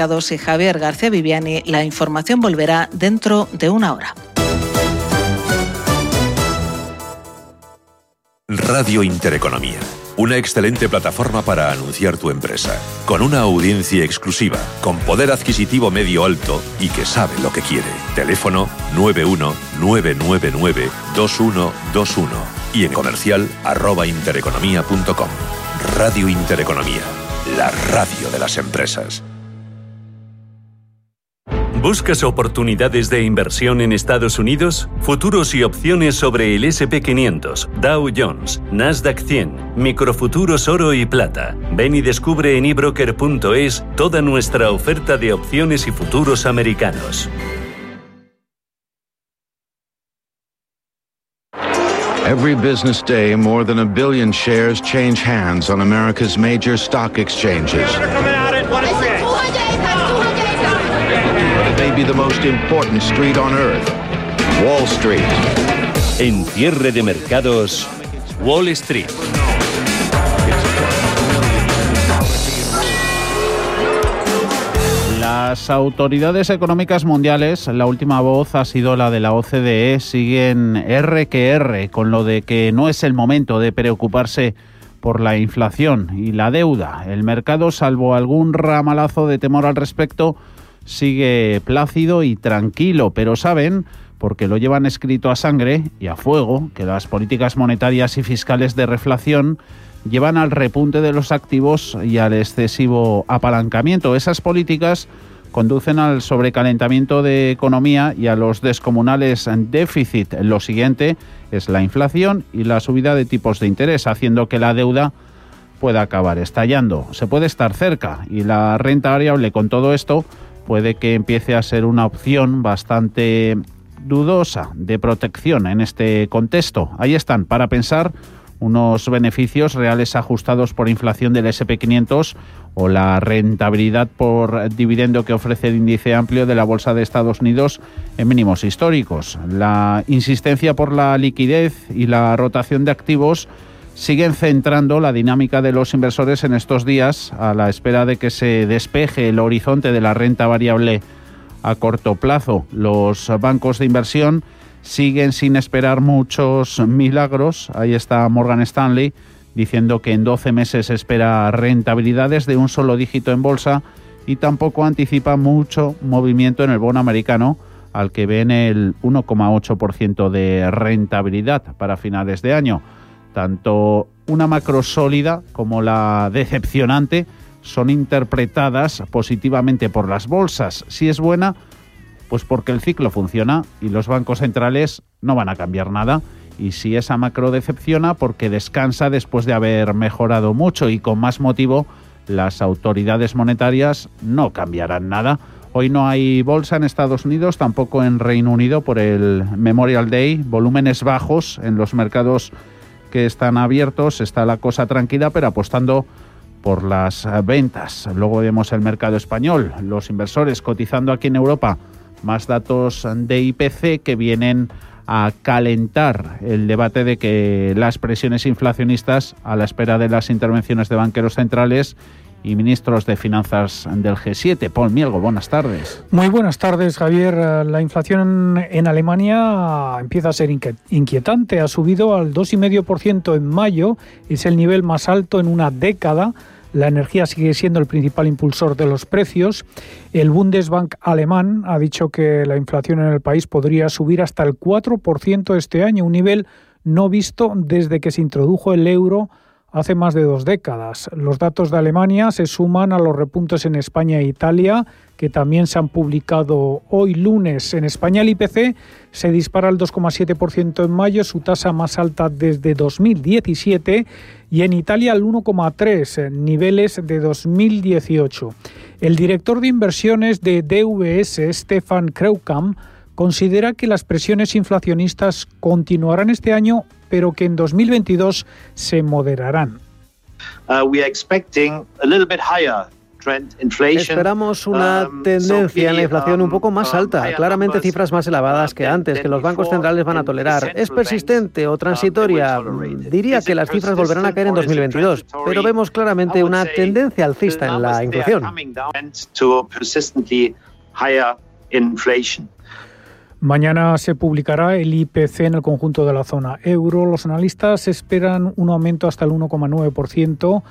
y Javier García Viviani. La información volverá dentro de una hora. Radio Intereconomía. Una excelente plataforma para anunciar tu empresa, con una audiencia exclusiva, con poder adquisitivo medio alto y que sabe lo que quiere. Teléfono 919992121 y en comercial arroba intereconomía.com. Radio Intereconomía, la radio de las empresas. ¿Buscas oportunidades de inversión en Estados Unidos? Futuros y opciones sobre el SP500, Dow Jones, Nasdaq 100, microfuturos oro y plata. Ven y descubre en ebroker.es toda nuestra oferta de opciones y futuros americanos. Every business day, more than a billion shares change hands on America's major stock exchanges. Be the most important street on earth, Wall Street. En cierre de mercados, Wall Street. Las autoridades económicas mundiales, la última voz ha sido la de la OCDE, siguen R que R con lo de que no es el momento de preocuparse por la inflación y la deuda. El mercado, salvo algún ramalazo de temor al respecto, sigue plácido y tranquilo, pero saben, porque lo llevan escrito a sangre y a fuego, que las políticas monetarias y fiscales de reflación llevan al repunte de los activos y al excesivo apalancamiento. Esas políticas conducen al sobrecalentamiento de economía y a los descomunales déficit. Lo siguiente es la inflación y la subida de tipos de interés, haciendo que la deuda pueda acabar estallando. Se puede estar cerca y la renta variable con todo esto puede que empiece a ser una opción bastante dudosa de protección en este contexto. Ahí están, para pensar unos beneficios reales ajustados por inflación del SP500 o la rentabilidad por dividendo que ofrece el índice amplio de la Bolsa de Estados Unidos en mínimos históricos. La insistencia por la liquidez y la rotación de activos siguen centrando la dinámica de los inversores en estos días a la espera de que se despeje el horizonte de la renta variable a corto plazo. Los bancos de inversión siguen sin esperar muchos milagros. Ahí está Morgan Stanley diciendo que en 12 meses espera rentabilidades de un solo dígito en bolsa y tampoco anticipa mucho movimiento en el bono americano al que ven el 1,8% de rentabilidad para finales de año. Tanto una macro sólida como la decepcionante son interpretadas positivamente por las bolsas. Si es buena, pues porque el ciclo funciona y los bancos centrales no van a cambiar nada. Y si esa macro decepciona, porque descansa después de haber mejorado mucho y con más motivo, las autoridades monetarias no cambiarán nada. Hoy no hay bolsa en Estados Unidos, tampoco en Reino Unido por el Memorial Day, volúmenes bajos en los mercados que están abiertos, está la cosa tranquila, pero apostando por las ventas. Luego vemos el mercado español, los inversores cotizando aquí en Europa, más datos de IPC que vienen a calentar el debate de que las presiones inflacionistas a la espera de las intervenciones de banqueros centrales y ministros de Finanzas del G7. Paul Mielgo, buenas tardes. Muy buenas tardes, Javier. La inflación en Alemania empieza a ser inquietante. Ha subido al 2,5% en mayo. Es el nivel más alto en una década. La energía sigue siendo el principal impulsor de los precios. El Bundesbank alemán ha dicho que la inflación en el país podría subir hasta el 4% este año, un nivel no visto desde que se introdujo el euro hace más de dos décadas. Los datos de Alemania se suman a los repuntos en España e Italia, que también se han publicado hoy lunes. En España el IPC se dispara al 2,7% en mayo, su tasa más alta desde 2017, y en Italia al 1,3%, niveles de 2018. El director de inversiones de DVS, Stefan Kreukam, considera que las presiones inflacionistas continuarán este año pero que en 2022 se moderarán. Uh, we are expecting a little bit higher Esperamos una um, tendencia en la inflación un um, poco más um, alta, claramente cifras más elevadas que antes, que los bancos centrales van a tolerar. ¿Es persistente o transitoria? Diría que las cifras volverán a caer en 2022, pero vemos claramente una tendencia alcista en la inflación. Mañana se publicará el IPC en el conjunto de la zona euro. Los analistas esperan un aumento hasta el 1,9%,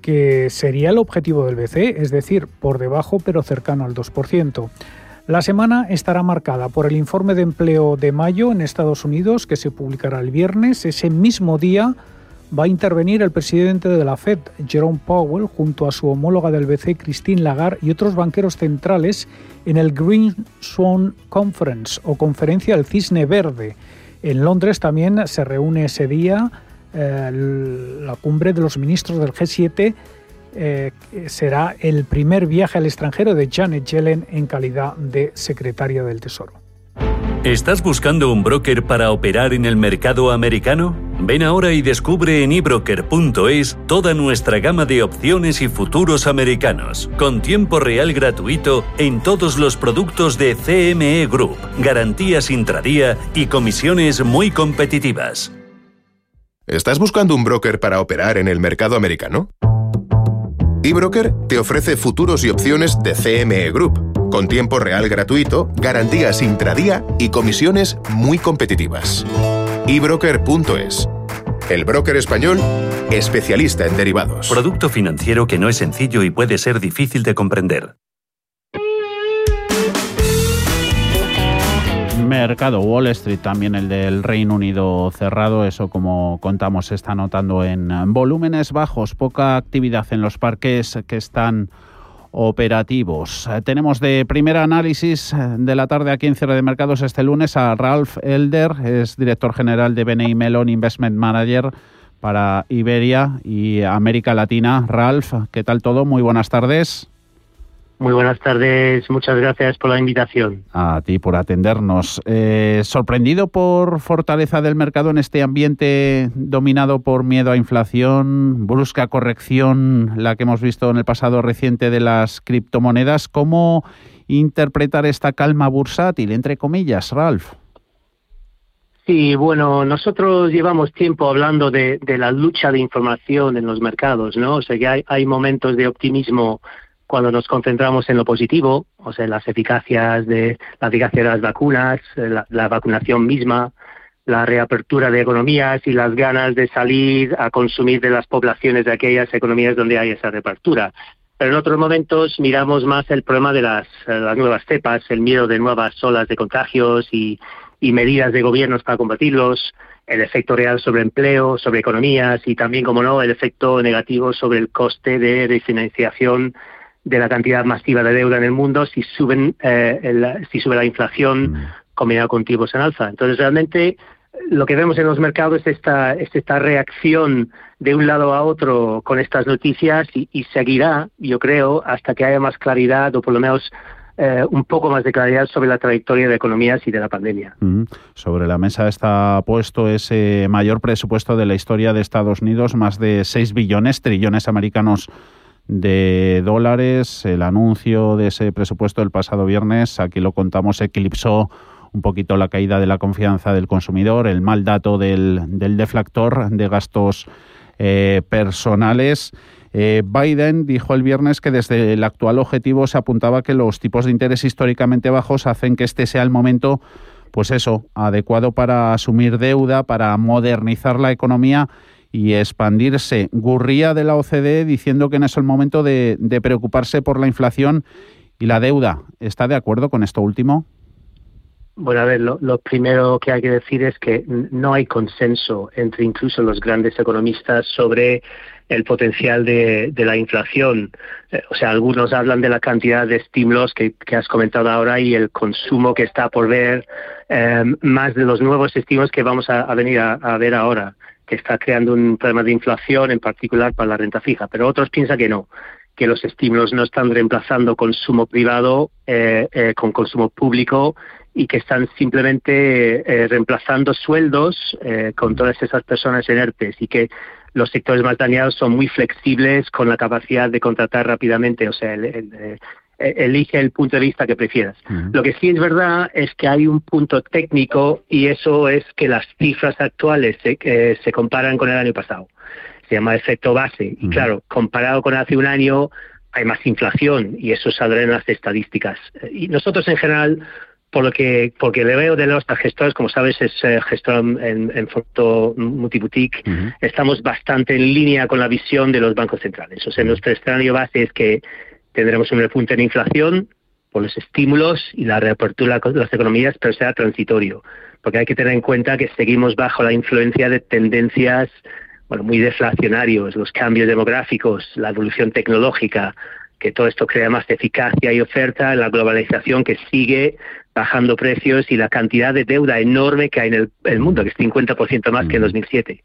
que sería el objetivo del BCE, es decir, por debajo pero cercano al 2%. La semana estará marcada por el informe de empleo de mayo en Estados Unidos, que se publicará el viernes. Ese mismo día va a intervenir el presidente de la Fed, Jerome Powell, junto a su homóloga del BCE, Christine Lagarde, y otros banqueros centrales en el Green Swan Conference o Conferencia del Cisne Verde. En Londres también se reúne ese día eh, la cumbre de los ministros del G7. Eh, será el primer viaje al extranjero de Janet Yellen en calidad de secretaria del Tesoro. ¿Estás buscando un broker para operar en el mercado americano? Ven ahora y descubre en ebroker.es toda nuestra gama de opciones y futuros americanos, con tiempo real gratuito en todos los productos de CME Group, garantías intradía y comisiones muy competitivas. ¿Estás buscando un broker para operar en el mercado americano? eBroker te ofrece futuros y opciones de CME Group con tiempo real gratuito, garantías intradía y comisiones muy competitivas. ebroker.es. El broker español, especialista en derivados. Producto financiero que no es sencillo y puede ser difícil de comprender. Mercado Wall Street, también el del Reino Unido cerrado, eso como contamos se está notando en volúmenes bajos, poca actividad en los parques que están operativos. Eh, tenemos de primer análisis eh, de la tarde aquí en Cierre de Mercados este lunes a Ralph Elder, es director general de BNI Melon Investment Manager para Iberia y América Latina. Ralph, ¿qué tal todo? Muy buenas tardes. Muy buenas tardes, muchas gracias por la invitación. A ti por atendernos. Eh, ¿Sorprendido por fortaleza del mercado en este ambiente dominado por miedo a inflación, brusca corrección, la que hemos visto en el pasado reciente de las criptomonedas? ¿Cómo interpretar esta calma bursátil, entre comillas, Ralph? Sí, bueno, nosotros llevamos tiempo hablando de, la lucha de información en los mercados, ¿no? O sea que hay, hay momentos de optimismo cuando nos concentramos en lo positivo, o sea, las eficacias de la eficacia de las vacunas, eh, la, vacunación misma, la reapertura de economías y las ganas de salir a consumir de las poblaciones de aquellas economías donde hay esa reapertura. Pero en otros momentos miramos más el problema de las, eh, las nuevas cepas, el miedo de nuevas olas de contagios y, y medidas de gobiernos para combatirlos, el efecto real sobre empleo, sobre economías y también, como no, el efecto negativo sobre el coste de refinanciación de la cantidad masiva de deuda en el mundo si suben eh, si sube la inflación mm. combinado con tipos en alza. Entonces realmente lo que vemos en los mercados es esta, es esta reacción de un lado a otro con estas noticias y, seguirá, yo creo, hasta que haya más claridad o por lo menos eh, un poco más de claridad sobre la trayectoria de economías y de la pandemia. Mm. Sobre la mesa está puesto ese mayor presupuesto de la historia de Estados Unidos, más de 6 billones, trillones americanos de dólares. El anuncio de ese presupuesto del pasado viernes, aquí lo contamos, eclipsó un poquito la caída de la confianza del consumidor, el mal dato del, deflactor de gastos eh, personales. Eh, Biden dijo el viernes que desde el actual objetivo se apuntaba que los tipos de interés históricamente bajos hacen que este sea el momento, pues eso, adecuado para asumir deuda, para modernizar la economía y expandirse. Gurría de la OCDE diciendo que no es el momento de, preocuparse por la inflación y la deuda. ¿Está de acuerdo con esto último? Bueno, a ver, lo, primero que hay que decir es que no hay consenso entre incluso los grandes economistas sobre el potencial de, la inflación. Eh, o sea, algunos hablan de la cantidad de estímulos que, has comentado ahora y el consumo que está por ver, eh, más de los nuevos estímulos que vamos a, venir a ver ahora que está creando un problema de inflación, en particular para la renta fija. Pero otros piensan que no, que los estímulos no están reemplazando consumo privado eh, eh, con consumo público y que están simplemente eh, reemplazando sueldos con todas esas personas en ERTES y que los sectores más son muy flexibles con la capacidad de contratar rápidamente, o sea, el, eh, elige el punto de vista que prefieras. Lo que sí es verdad es que hay un punto técnico y eso es que las cifras actuales se, eh, se comparan con el año pasado. Se llama efecto base. Y claro, comparado con hace un año hay más inflación y eso saldrá en las estadísticas. Y nosotros en general por lo que porque le veo de los gestores, como sabes, es eh, gestor en, en foto multiboutique, estamos bastante en línea con la visión de los bancos centrales. O sea, nuestro escenario base es que tendremos un repunte en inflación por los estímulos y la reapertura de las economías, pero será transitorio, porque hay que tener en cuenta que seguimos bajo la influencia de tendencias bueno, muy deflacionarios, los cambios demográficos, la evolución tecnológica, que todo esto crea más eficacia y oferta, la globalización que sigue bajando precios y la cantidad de deuda enorme que hay en el, mundo, que es 50% más que en 2007.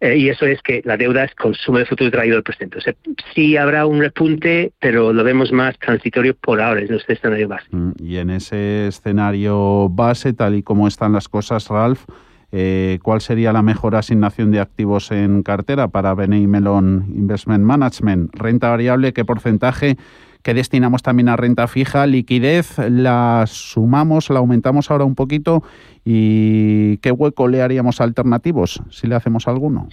Eh, y eso es que la deuda es consumo de futuro traído al presente. O sea, sí habrá un repunte, pero lo vemos más transitorio por ahora, es nuestro escenario base. Y en ese escenario base, tal y como están las cosas, Ralph, eh, ¿cuál sería la mejor asignación de activos en cartera para Beney Melon Investment Management? ¿Renta variable? ¿Qué porcentaje? ¿Qué destinamos también a renta fija? ¿Liquidez? ¿La sumamos? ¿La aumentamos ahora un poquito? ¿Y qué hueco le haríamos alternativos si le hacemos alguno?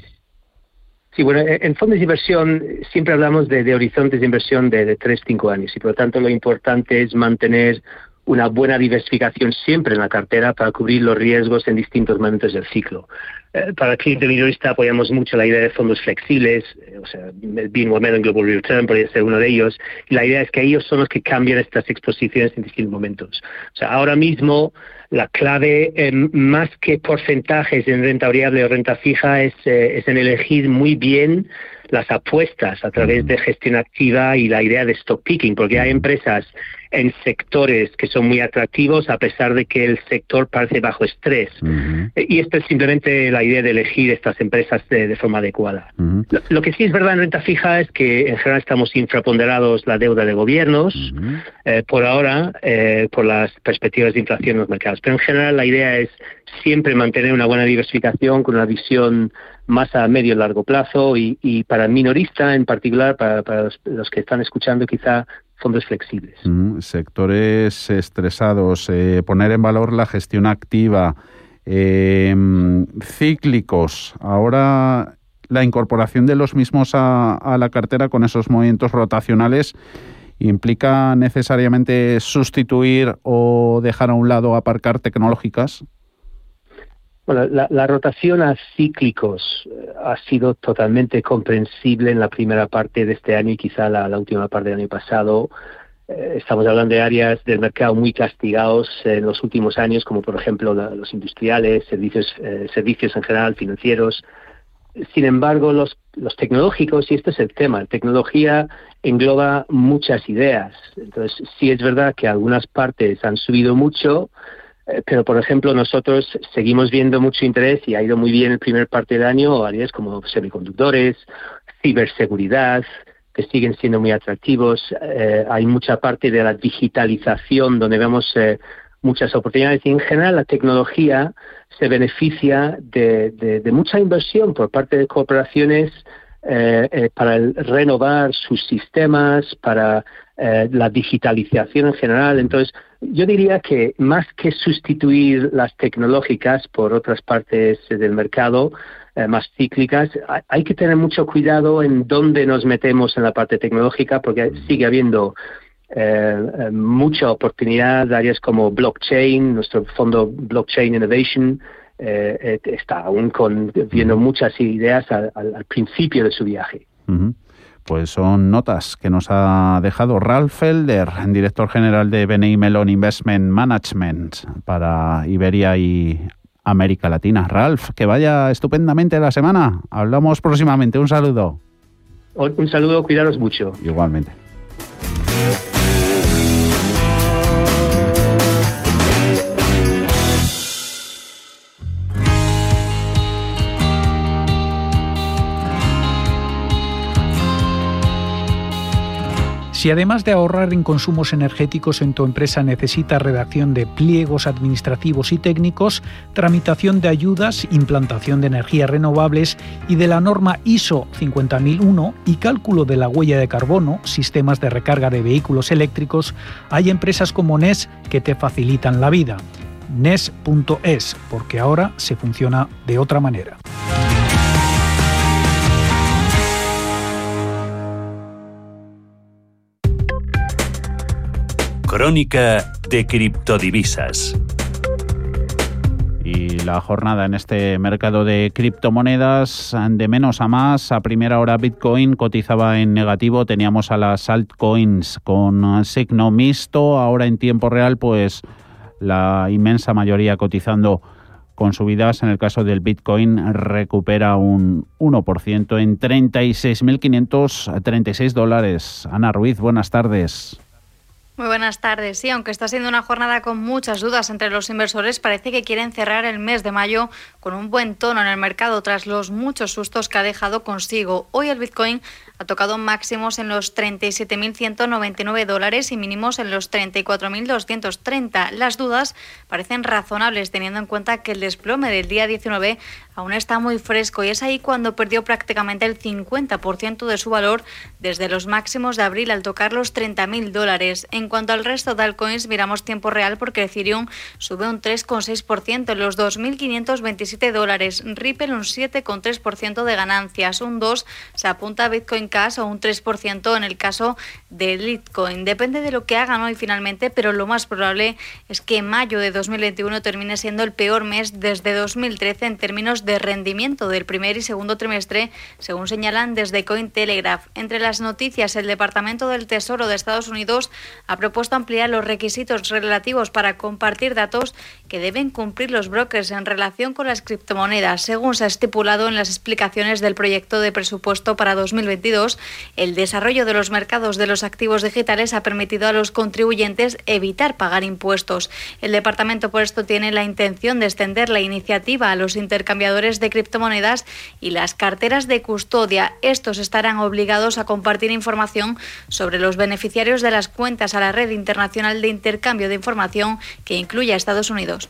Sí, bueno, en fondos de inversión siempre hablamos de, horizontes de inversión de, de 3-5 años y por lo tanto lo importante es mantener una buena diversificación siempre en la cartera para cubrir los riesgos en distintos momentos del ciclo. Eh, para el cliente minorista apoyamos mucho la idea de fondos flexibles, eh, o sea, el Bean Mellon Global Return podría ser uno de ellos, y la idea es que ellos son los que cambian estas exposiciones en distintos momentos. O sea, ahora mismo la clave, más que porcentajes en renta variable o renta fija, es, eh, es en elegir muy bien las apuestas a través de gestión activa y la idea de stock picking, porque hay empresas en sectores que son muy atractivos a pesar de que el sector parece bajo estrés. Y esto es simplemente la idea de elegir estas empresas de, forma adecuada. lo, que sí es verdad en renta fija es que en general estamos infraponderados la deuda de gobiernos, eh, por ahora, eh, por las perspectivas de inflación en los mercados. Pero en general la idea es siempre mantener una buena diversificación con una visión más a medio y largo plazo y, para el minorista en particular, para, los, que están escuchando quizá fondos flexibles. Mm, sectores estresados, eh, poner en valor la gestión activa, eh, cíclicos. Ahora la incorporación de los mismos a, la cartera con esos movimientos rotacionales implica necesariamente sustituir o dejar a un lado aparcar tecnológicas. Bueno, la, rotación a cíclicos eh, ha sido totalmente comprensible en la primera parte de este año y quizá la, última parte del año pasado. Eh, estamos hablando de áreas del mercado muy castigados en los últimos años, como por ejemplo los industriales, servicios, eh, servicios en general, financieros. Sin embargo, los, los tecnológicos, y este es el tema, la tecnología engloba muchas ideas. Entonces, sí es verdad que algunas partes han subido mucho, pero, por ejemplo, nosotros seguimos viendo mucho interés y ha ido muy bien el primer parte del año áreas como semiconductores, ciberseguridad, que siguen siendo muy atractivos. Eh, hay mucha parte de la digitalización donde vemos eh, muchas oportunidades y en general la tecnología se beneficia de, mucha inversión por parte de corporaciones para renovar sus sistemas, para la digitalización en general. Entonces, yo diría que más que sustituir las tecnológicas por otras partes del mercado eh, más cíclicas, hay que tener mucho cuidado en dónde nos metemos en la parte tecnológica porque sigue habiendo eh, eh, mucha oportunidad de áreas como blockchain, nuestro fondo Blockchain Innovation está aún con, viendo muchas ideas al, principio de su viaje. Pues son notas que nos ha dejado Ralph Felder, director general de Beney Melon Investment Management para Iberia y América Latina. Ralph, que vaya estupendamente la semana. Hablamos próximamente. Un saludo. Un saludo, cuidaros mucho. Igualmente. Si además de ahorrar en consumos energéticos en tu empresa necesita redacción de pliegos administrativos y técnicos, tramitación de ayudas, implantación de energías renovables y de la norma ISO 50001 y cálculo de la huella de carbono, sistemas de recarga de vehículos eléctricos, hay empresas como NES que te facilitan la vida. NES.es, porque ahora se funciona de otra manera. Crónica de criptodivisas. Y la jornada en este mercado de criptomonedas de menos a más. A primera hora Bitcoin cotizaba en negativo. Teníamos a las altcoins con signo mixto. Ahora en tiempo real pues la inmensa mayoría cotizando con subidas. En el caso del Bitcoin recupera un 1% en 36.536 dólares. Ana Ruiz, buenas tardes. Muy buenas tardes. Sí, aunque está siendo una jornada con muchas dudas entre los inversores, parece que quieren cerrar el mes de mayo con un buen tono en el mercado tras los muchos sustos que ha dejado consigo. Hoy el Bitcoin ha tocado máximos en los 37.199 dólares y mínimos en los 34.230. Las dudas parecen razonables teniendo en cuenta que el desplome del día 19 aún está muy fresco y es ahí cuando perdió prácticamente el 50% de su valor desde los máximos de abril al tocar los 30.000 dólares. En cuanto al resto de altcoins, miramos tiempo real porque Ethereum sube un 3,6% en los 2.527 dólares, Ripple un 7,3% de ganancias, un 2 se apunta a Bitcoin O un 3% en el caso de Bitcoin. Depende de lo que hagan hoy finalmente, pero lo más probable es que mayo de 2021 termine siendo el peor mes desde 2013 en términos de rendimiento del primer y segundo trimestre, según señalan desde Cointelegraph. Entre las noticias, el Departamento del Tesoro de Estados Unidos ha propuesto ampliar los requisitos relativos para compartir datos que deben cumplir los brokers en relación con las criptomonedas. Según se ha estipulado en las explicaciones del proyecto de presupuesto para 2022, el desarrollo de los mercados de los activos digitales ha permitido a los contribuyentes evitar pagar impuestos. El departamento por esto tiene la intención de extender la iniciativa a los intercambiadores de criptomonedas y las carteras de custodia. Estos estarán obligados a compartir información sobre los beneficiarios de las cuentas a la red internacional de intercambio de información que incluye a Estados Unidos.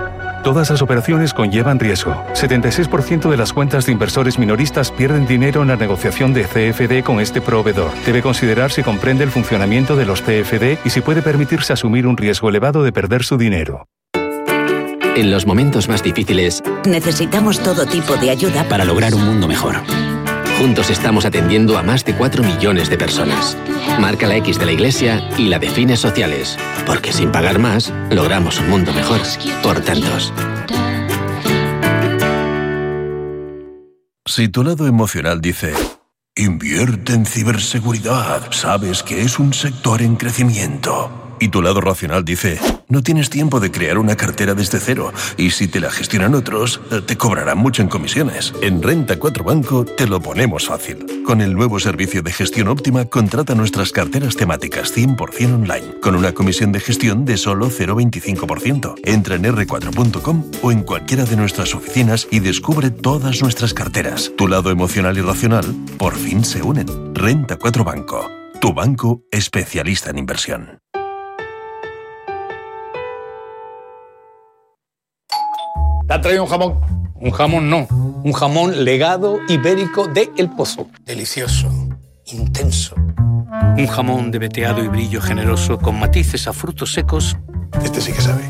Todas las operaciones conllevan riesgo. 76% de las cuentas de inversores minoristas pierden dinero en la negociación de CFD con este proveedor. Debe considerar si comprende el funcionamiento de los CFD y si puede permitirse asumir un riesgo elevado de perder su dinero. En los momentos más difíciles, necesitamos todo tipo de ayuda para lograr un mundo mejor. Juntos estamos atendiendo a más de 4 millones de personas. Marca la X de la Iglesia y la de fines sociales, porque sin pagar más, logramos un mundo mejor. Por tantos. Si tu lado emocional dice, invierte en ciberseguridad, sabes que es un sector en crecimiento. Y tu lado racional dice, no tienes tiempo de crear una cartera desde cero y si te la gestionan otros, eh, te cobrarán mucho en comisiones. En Renta 4 Banco te lo ponemos fácil. Con el nuevo servicio de gestión óptima, contrata nuestras carteras temáticas 100% online, con una comisión de gestión de solo 0,25%. Entra en r4.com o en cualquiera de nuestras oficinas y descubre todas nuestras carteras. Tu lado emocional y racional por fin se unen. Renta 4 Banco, tu banco especialista en inversión. ¿Te ha traído un jamón? Un jamón no. Un jamón legado ibérico de El Pozo. Delicioso. Intenso. Un jamón de veteado y brillo generoso con matices a frutos secos. Este sí que sabe.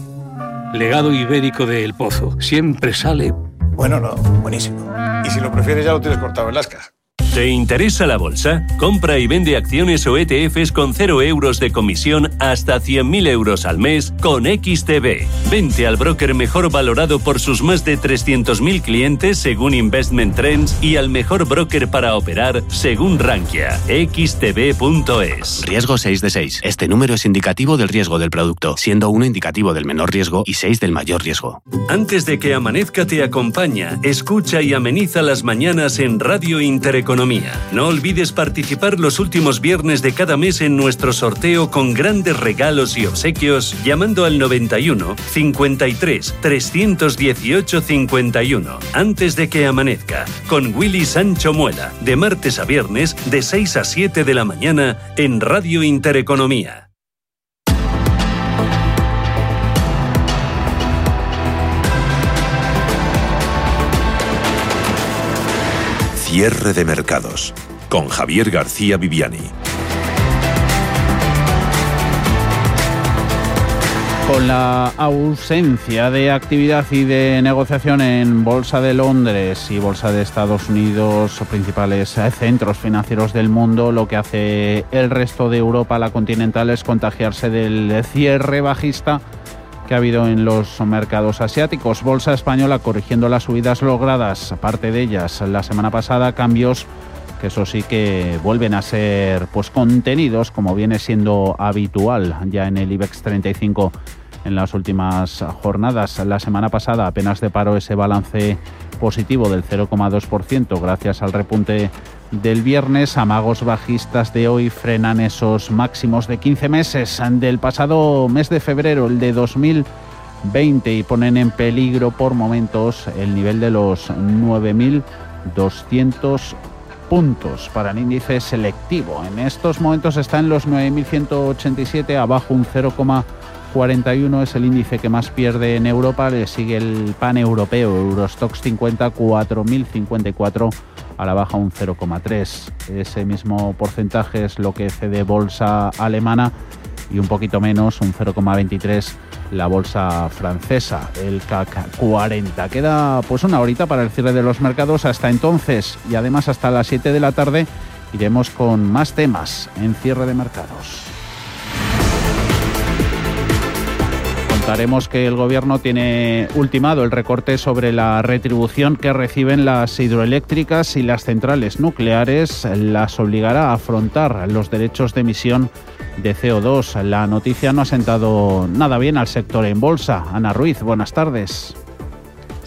Legado ibérico de El Pozo. Siempre sale. Bueno, no. Buenísimo. Y si lo prefieres ya lo tienes cortado en lascas. ¿Te interesa la bolsa? Compra y vende acciones o ETFs con 0 euros de comisión hasta 100.000 euros al mes con XTB. Vente al broker mejor valorado por sus más de 300.000 clientes según Investment Trends y al mejor broker para operar según Rankia. XTB.es. Riesgo 6 de 6. Este número es indicativo del riesgo del producto, siendo 1 indicativo del menor riesgo y 6 del mayor riesgo. Antes de que amanezca te acompaña, escucha y ameniza las mañanas en Radio Intereconomía no olvides participar los últimos viernes de cada mes en nuestro sorteo con grandes regalos y obsequios llamando al 91 53 318 51 antes de que amanezca con Willy Sancho Muela de martes a viernes de 6 a 7 de la mañana en Radio Intereconomía. Cierre de mercados con Javier García Viviani. Con la ausencia de actividad y de negociación en Bolsa de Londres y Bolsa de Estados Unidos, principales centros financieros del mundo, lo que hace el resto de Europa, la continental, es contagiarse del cierre bajista que ha habido en los mercados asiáticos. Bolsa española corrigiendo las subidas logradas, parte de ellas la semana pasada, cambios que eso sí que vuelven a ser pues contenidos como viene siendo habitual ya en el IBEX 35 en las últimas jornadas. La semana pasada apenas deparó ese balance positivo del 0,2% gracias al repunte del viernes. Amagos bajistas de hoy frenan esos máximos de 15 meses del pasado mes de febrero, el de 2020, y ponen en peligro por momentos el nivel de los 9.200 puntos para el índice selectivo. En estos momentos está en los 9.187, abajo un 0,41 es el índice que más pierde en Europa, le sigue el pan europeo, Eurostox 50, 4.054 a la baja un 0,3. Ese mismo porcentaje es lo que cede bolsa alemana y un poquito menos, un 0,23 la bolsa francesa, el CAC 40. Queda pues una horita para el cierre de los mercados hasta entonces y además hasta las 7 de la tarde iremos con más temas en cierre de mercados. Contaremos que el Gobierno tiene ultimado el recorte sobre la retribución que reciben las hidroeléctricas y las centrales nucleares. Las obligará a afrontar los derechos de emisión de CO2. La noticia no ha sentado nada bien al sector en bolsa. Ana Ruiz, buenas tardes.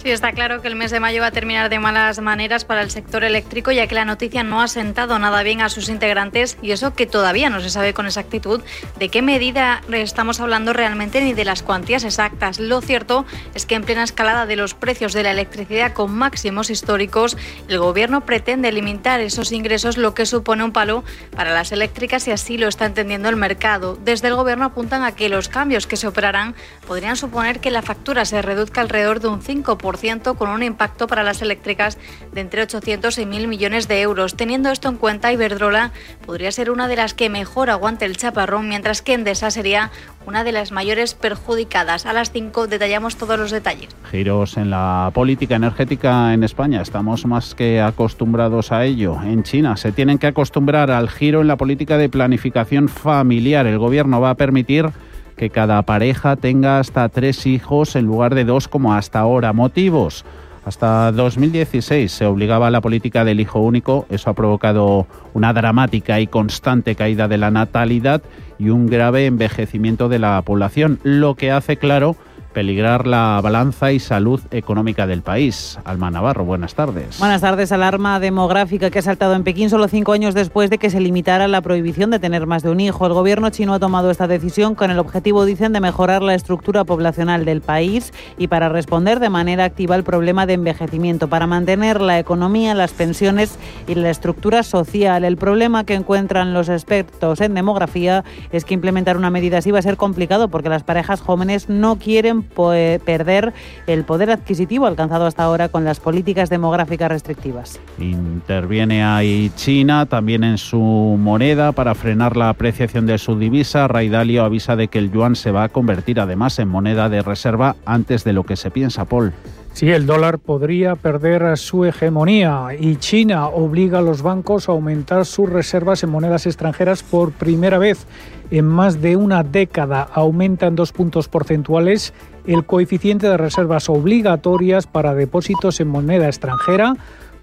Sí, está claro que el mes de mayo va a terminar de malas maneras para el sector eléctrico, ya que la noticia no ha sentado nada bien a sus integrantes y eso que todavía no se sabe con exactitud de qué medida estamos hablando realmente ni de las cuantías exactas. Lo cierto es que en plena escalada de los precios de la electricidad con máximos históricos, el gobierno pretende limitar esos ingresos, lo que supone un palo para las eléctricas y así lo está entendiendo el mercado. Desde el gobierno apuntan a que los cambios que se operarán podrían suponer que la factura se reduzca alrededor de un 5% con un impacto para las eléctricas de entre 800 y 1.000 millones de euros. Teniendo esto en cuenta, Iberdrola podría ser una de las que mejor aguante el chaparrón, mientras que Endesa sería una de las mayores perjudicadas. A las 5 detallamos todos los detalles. Giros en la política energética en España. Estamos más que acostumbrados a ello. En China se tienen que acostumbrar al giro en la política de planificación familiar. El gobierno va a permitir que cada pareja tenga hasta tres hijos en lugar de dos como hasta ahora. Motivos. Hasta 2016 se obligaba a la política del hijo único. Eso ha provocado una dramática y constante caída de la natalidad y un grave envejecimiento de la población, lo que hace claro peligrar la balanza y salud económica del país. Alma Navarro, buenas tardes. Buenas tardes. Alarma demográfica que ha saltado en Pekín solo cinco años después de que se limitara la prohibición de tener más de un hijo. El gobierno chino ha tomado esta decisión con el objetivo, dicen, de mejorar la estructura poblacional del país y para responder de manera activa al problema de envejecimiento, para mantener la economía, las pensiones y la estructura social. El problema que encuentran los expertos en demografía es que implementar una medida así va a ser complicado porque las parejas jóvenes no quieren perder el poder adquisitivo alcanzado hasta ahora con las políticas demográficas restrictivas. Interviene ahí China también en su moneda para frenar la apreciación de su divisa. Raidalio avisa de que el yuan se va a convertir además en moneda de reserva antes de lo que se piensa, Paul. Sí, el dólar podría perder su hegemonía y China obliga a los bancos a aumentar sus reservas en monedas extranjeras por primera vez en más de una década. Aumentan dos puntos porcentuales el coeficiente de reservas obligatorias para depósitos en moneda extranjera,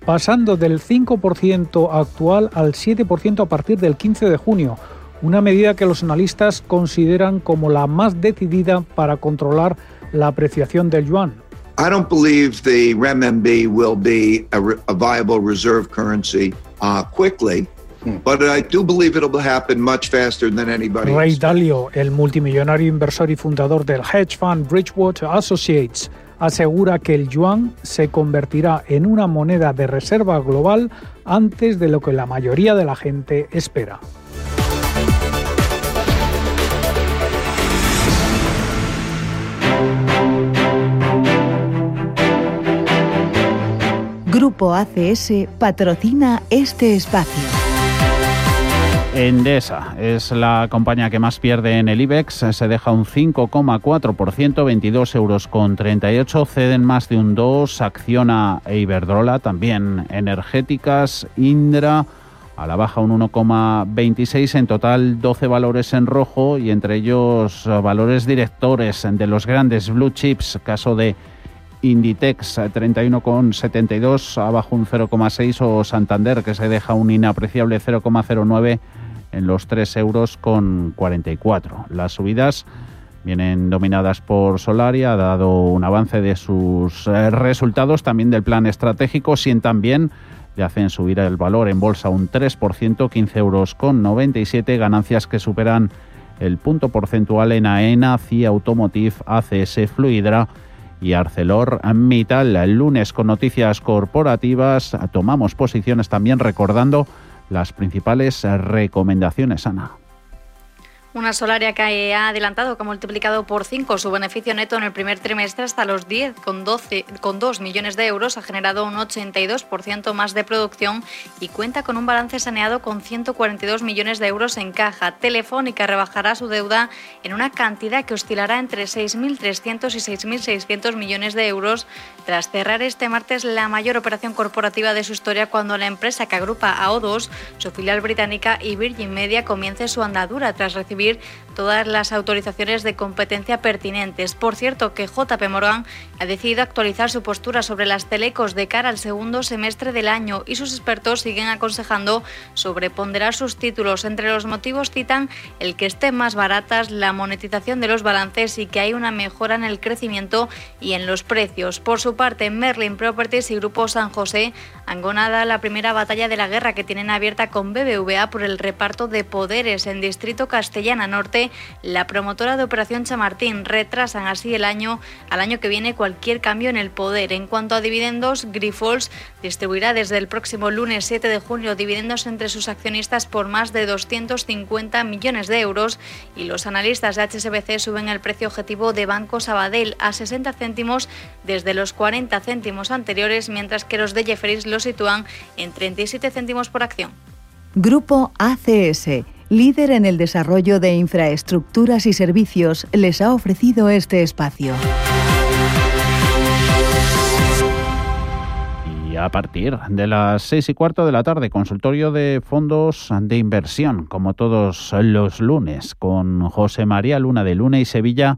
pasando del 5% actual al 7% a partir del 15 de junio. Una medida que los analistas consideran como la más decidida para controlar la apreciación del yuan. I don't believe the renminbi will be a, viable reserve currency uh, quickly. But I do believe it'll happen much faster than anybody Ray Dalio, el multimillonario inversor y fundador del hedge fund Bridgewater Associates, asegura que el yuan se convertirá en una moneda de reserva global antes de lo que la mayoría de la gente espera. Grupo ACS patrocina este espacio. Endesa. Es la compañía que más pierde en el IBEX, se deja un 5,4%, 22 euros con 38, ceden más de un 2, Acciona e Iberdrola, también. Energéticas, Indra a la baja un 1,26, en total 12 valores en rojo y entre ellos valores directores de los grandes blue chips, caso de Inditex 31,72, abajo un 0,6 o Santander que se deja un inapreciable 0,09 en los 3 euros con 44. Las subidas vienen dominadas por Solaria, ha dado un avance de sus eh, resultados, también del plan estratégico, sientan bien, le hacen subir el valor en bolsa un 3%, 15 euros con 97, ganancias que superan el punto porcentual en AENA, CIA Automotive, ACS, Fluidra, y ArcelorMittal. El lunes con noticias corporativas tomamos posiciones también recordando las principales recomendaciones, Ana. Una Solaria que ha adelantado que ha multiplicado por 5 su beneficio neto en el primer trimestre hasta los 10, con, 12, con 2 millones de euros, ha generado un 82% más de producción y cuenta con un balance saneado con 142 millones de euros en caja. Telefónica rebajará su deuda en una cantidad que oscilará entre 6.300 y 6.600 millones de euros tras cerrar este martes la mayor operación corporativa de su historia cuando la empresa que agrupa a O2, su filial británica y Virgin Media comience su andadura tras recibir escribir todas las autorizaciones de competencia pertinentes. Por cierto, que JP Morgan ha decidido actualizar su postura sobre las telecos de cara al segundo semestre del año y sus expertos siguen aconsejando sobreponderar sus títulos. Entre los motivos citan el que estén más baratas, la monetización de los balances y que hay una mejora en el crecimiento y en los precios. Por su parte, Merlin Properties y Grupo San José han ganado la primera batalla de la guerra que tienen abierta con BBVA por el reparto de poderes en Distrito Castellano Norte, la promotora de Operación Chamartín retrasan así el año al año que viene cualquier cambio en el poder. En cuanto a dividendos, Grifols distribuirá desde el próximo lunes 7 de junio dividendos entre sus accionistas por más de 250 millones de euros y los analistas de HSBC suben el precio objetivo de Banco Sabadell a 60 céntimos desde los 40 céntimos anteriores, mientras que los de Jefferies lo sitúan en 37 céntimos por acción. Grupo ACS líder en el desarrollo de infraestructuras y servicios, les ha ofrecido este espacio. Y a partir de las seis y cuarto de la tarde, consultorio de fondos de inversión, como todos los lunes, con José María Luna de Luna y Sevilla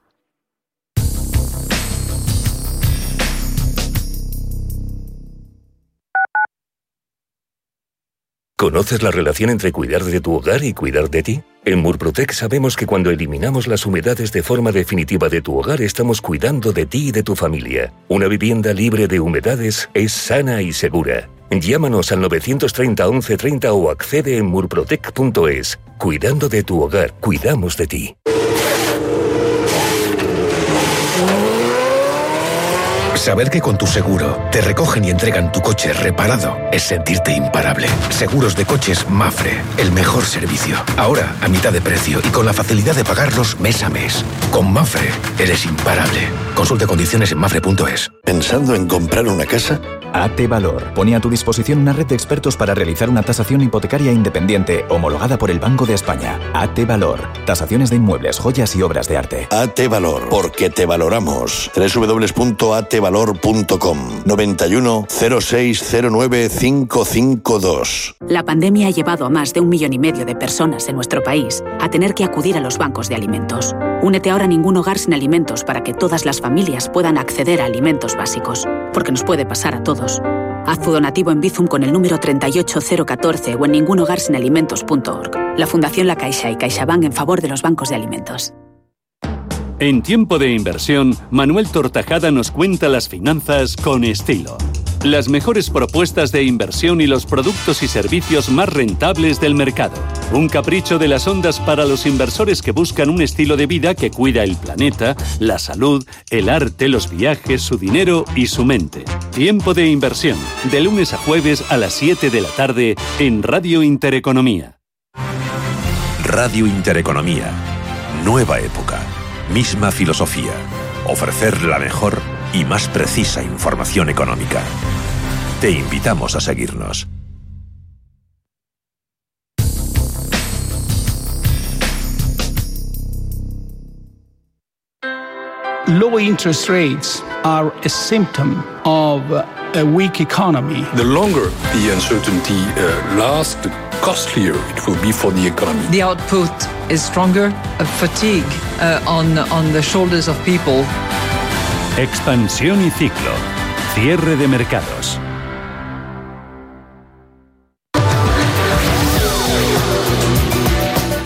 ¿Conoces la relación entre cuidar de tu hogar y cuidar de ti? En Murprotec sabemos que cuando eliminamos las humedades de forma definitiva de tu hogar estamos cuidando de ti y de tu familia. Una vivienda libre de humedades es sana y segura. Llámanos al 930 1130 o accede en murprotec.es. Cuidando de tu hogar, cuidamos de ti. Saber que con tu seguro te recogen y entregan tu coche reparado es sentirte imparable. Seguros de coches Mafre, el mejor servicio. Ahora a mitad de precio y con la facilidad de pagarlos mes a mes. Con Mafre eres imparable. Consulte condiciones en mafre.es. ¿Pensando en comprar una casa? AT Valor pone a tu disposición una red de expertos para realizar una tasación hipotecaria independiente homologada por el Banco de España. AT Valor. Tasaciones de inmuebles, joyas y obras de arte. AT Valor, porque te valoramos. www.atvalor.com 91 0609 552. La pandemia ha llevado a más de un millón y medio de personas en nuestro país a tener que acudir a los bancos de alimentos. Únete ahora a ningún hogar sin alimentos para que todas las familias puedan acceder a alimentos básicos, porque nos puede pasar a todos. Haz tu donativo en Bizum con el número 38014 o en ningunhogarsinalimentos.org. La Fundación La Caixa y CaixaBank en favor de los bancos de alimentos. En tiempo de inversión, Manuel Tortajada nos cuenta las finanzas con estilo. Las mejores propuestas de inversión y los productos y servicios más rentables del mercado. Un capricho de las ondas para los inversores que buscan un estilo de vida que cuida el planeta, la salud, el arte, los viajes, su dinero y su mente. Tiempo de inversión, de lunes a jueves a las 7 de la tarde en Radio Intereconomía. Radio Intereconomía. Nueva época. Misma filosofía. Ofrecer la mejor y más precisa información económica. Te invitamos a seguirnos. Low interest rates are a symptom of a weak economy. The longer the uncertainty uh, lasts, the costlier it will be for the economy. The output is stronger, a fatigue uh, on, on the shoulders of people. Expansión y ciclo. Cierre de mercados.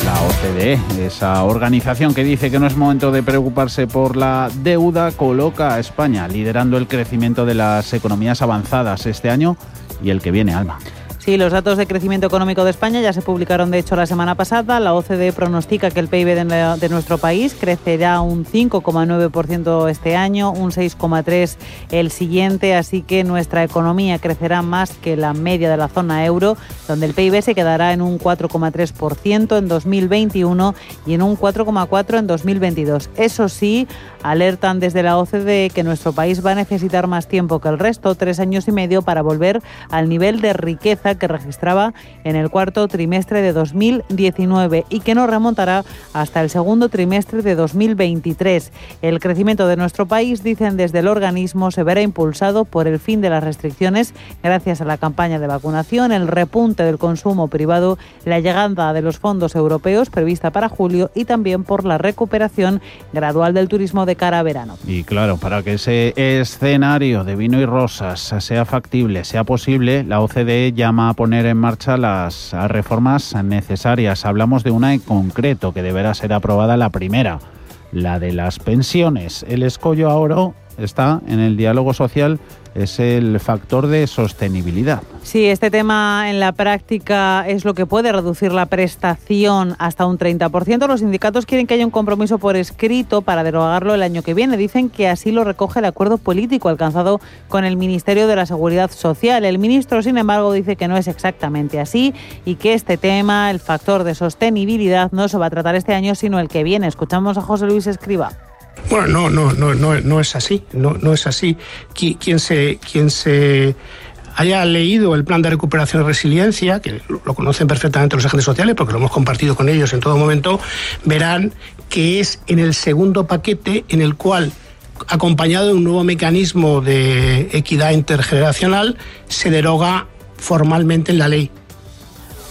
La OCDE, esa organización que dice que no es momento de preocuparse por la deuda, coloca a España liderando el crecimiento de las economías avanzadas este año y el que viene, Alma. Sí, los datos de crecimiento económico de España ya se publicaron de hecho la semana pasada. La OCDE pronostica que el PIB de, de nuestro país crecerá un 5,9% este año, un 6,3% el siguiente, así que nuestra economía crecerá más que la media de la zona euro, donde el PIB se quedará en un 4,3% en 2021 y en un 4,4% en 2022. Eso sí, alertan desde la OCDE que nuestro país va a necesitar más tiempo que el resto, tres años y medio, para volver al nivel de riqueza que registraba en el cuarto trimestre de 2019 y que no remontará hasta el segundo trimestre de 2023. El crecimiento de nuestro país, dicen desde el organismo, se verá impulsado por el fin de las restricciones gracias a la campaña de vacunación, el repunte del consumo privado, la llegada de los fondos europeos prevista para julio y también por la recuperación gradual del turismo de cara a verano. Y claro, para que ese escenario de vino y rosas sea factible, sea posible, la OCDE llama a poner en marcha las reformas necesarias. Hablamos de una en concreto que deberá ser aprobada la primera, la de las pensiones. El escollo ahora está en el diálogo social es el factor de sostenibilidad. Sí, este tema en la práctica es lo que puede reducir la prestación hasta un 30%. Los sindicatos quieren que haya un compromiso por escrito para derogarlo el año que viene. Dicen que así lo recoge el acuerdo político alcanzado con el Ministerio de la Seguridad Social. El ministro, sin embargo, dice que no es exactamente así y que este tema, el factor de sostenibilidad, no se va a tratar este año, sino el que viene. Escuchamos a José Luis Escriba. Bueno, no, no, no, no, no es así, no, no es así. Quien se, quien se haya leído el plan de recuperación y resiliencia, que lo conocen perfectamente los agentes sociales porque lo hemos compartido con ellos en todo momento, verán que es en el segundo paquete en el cual acompañado de un nuevo mecanismo de equidad intergeneracional, se deroga formalmente en la ley.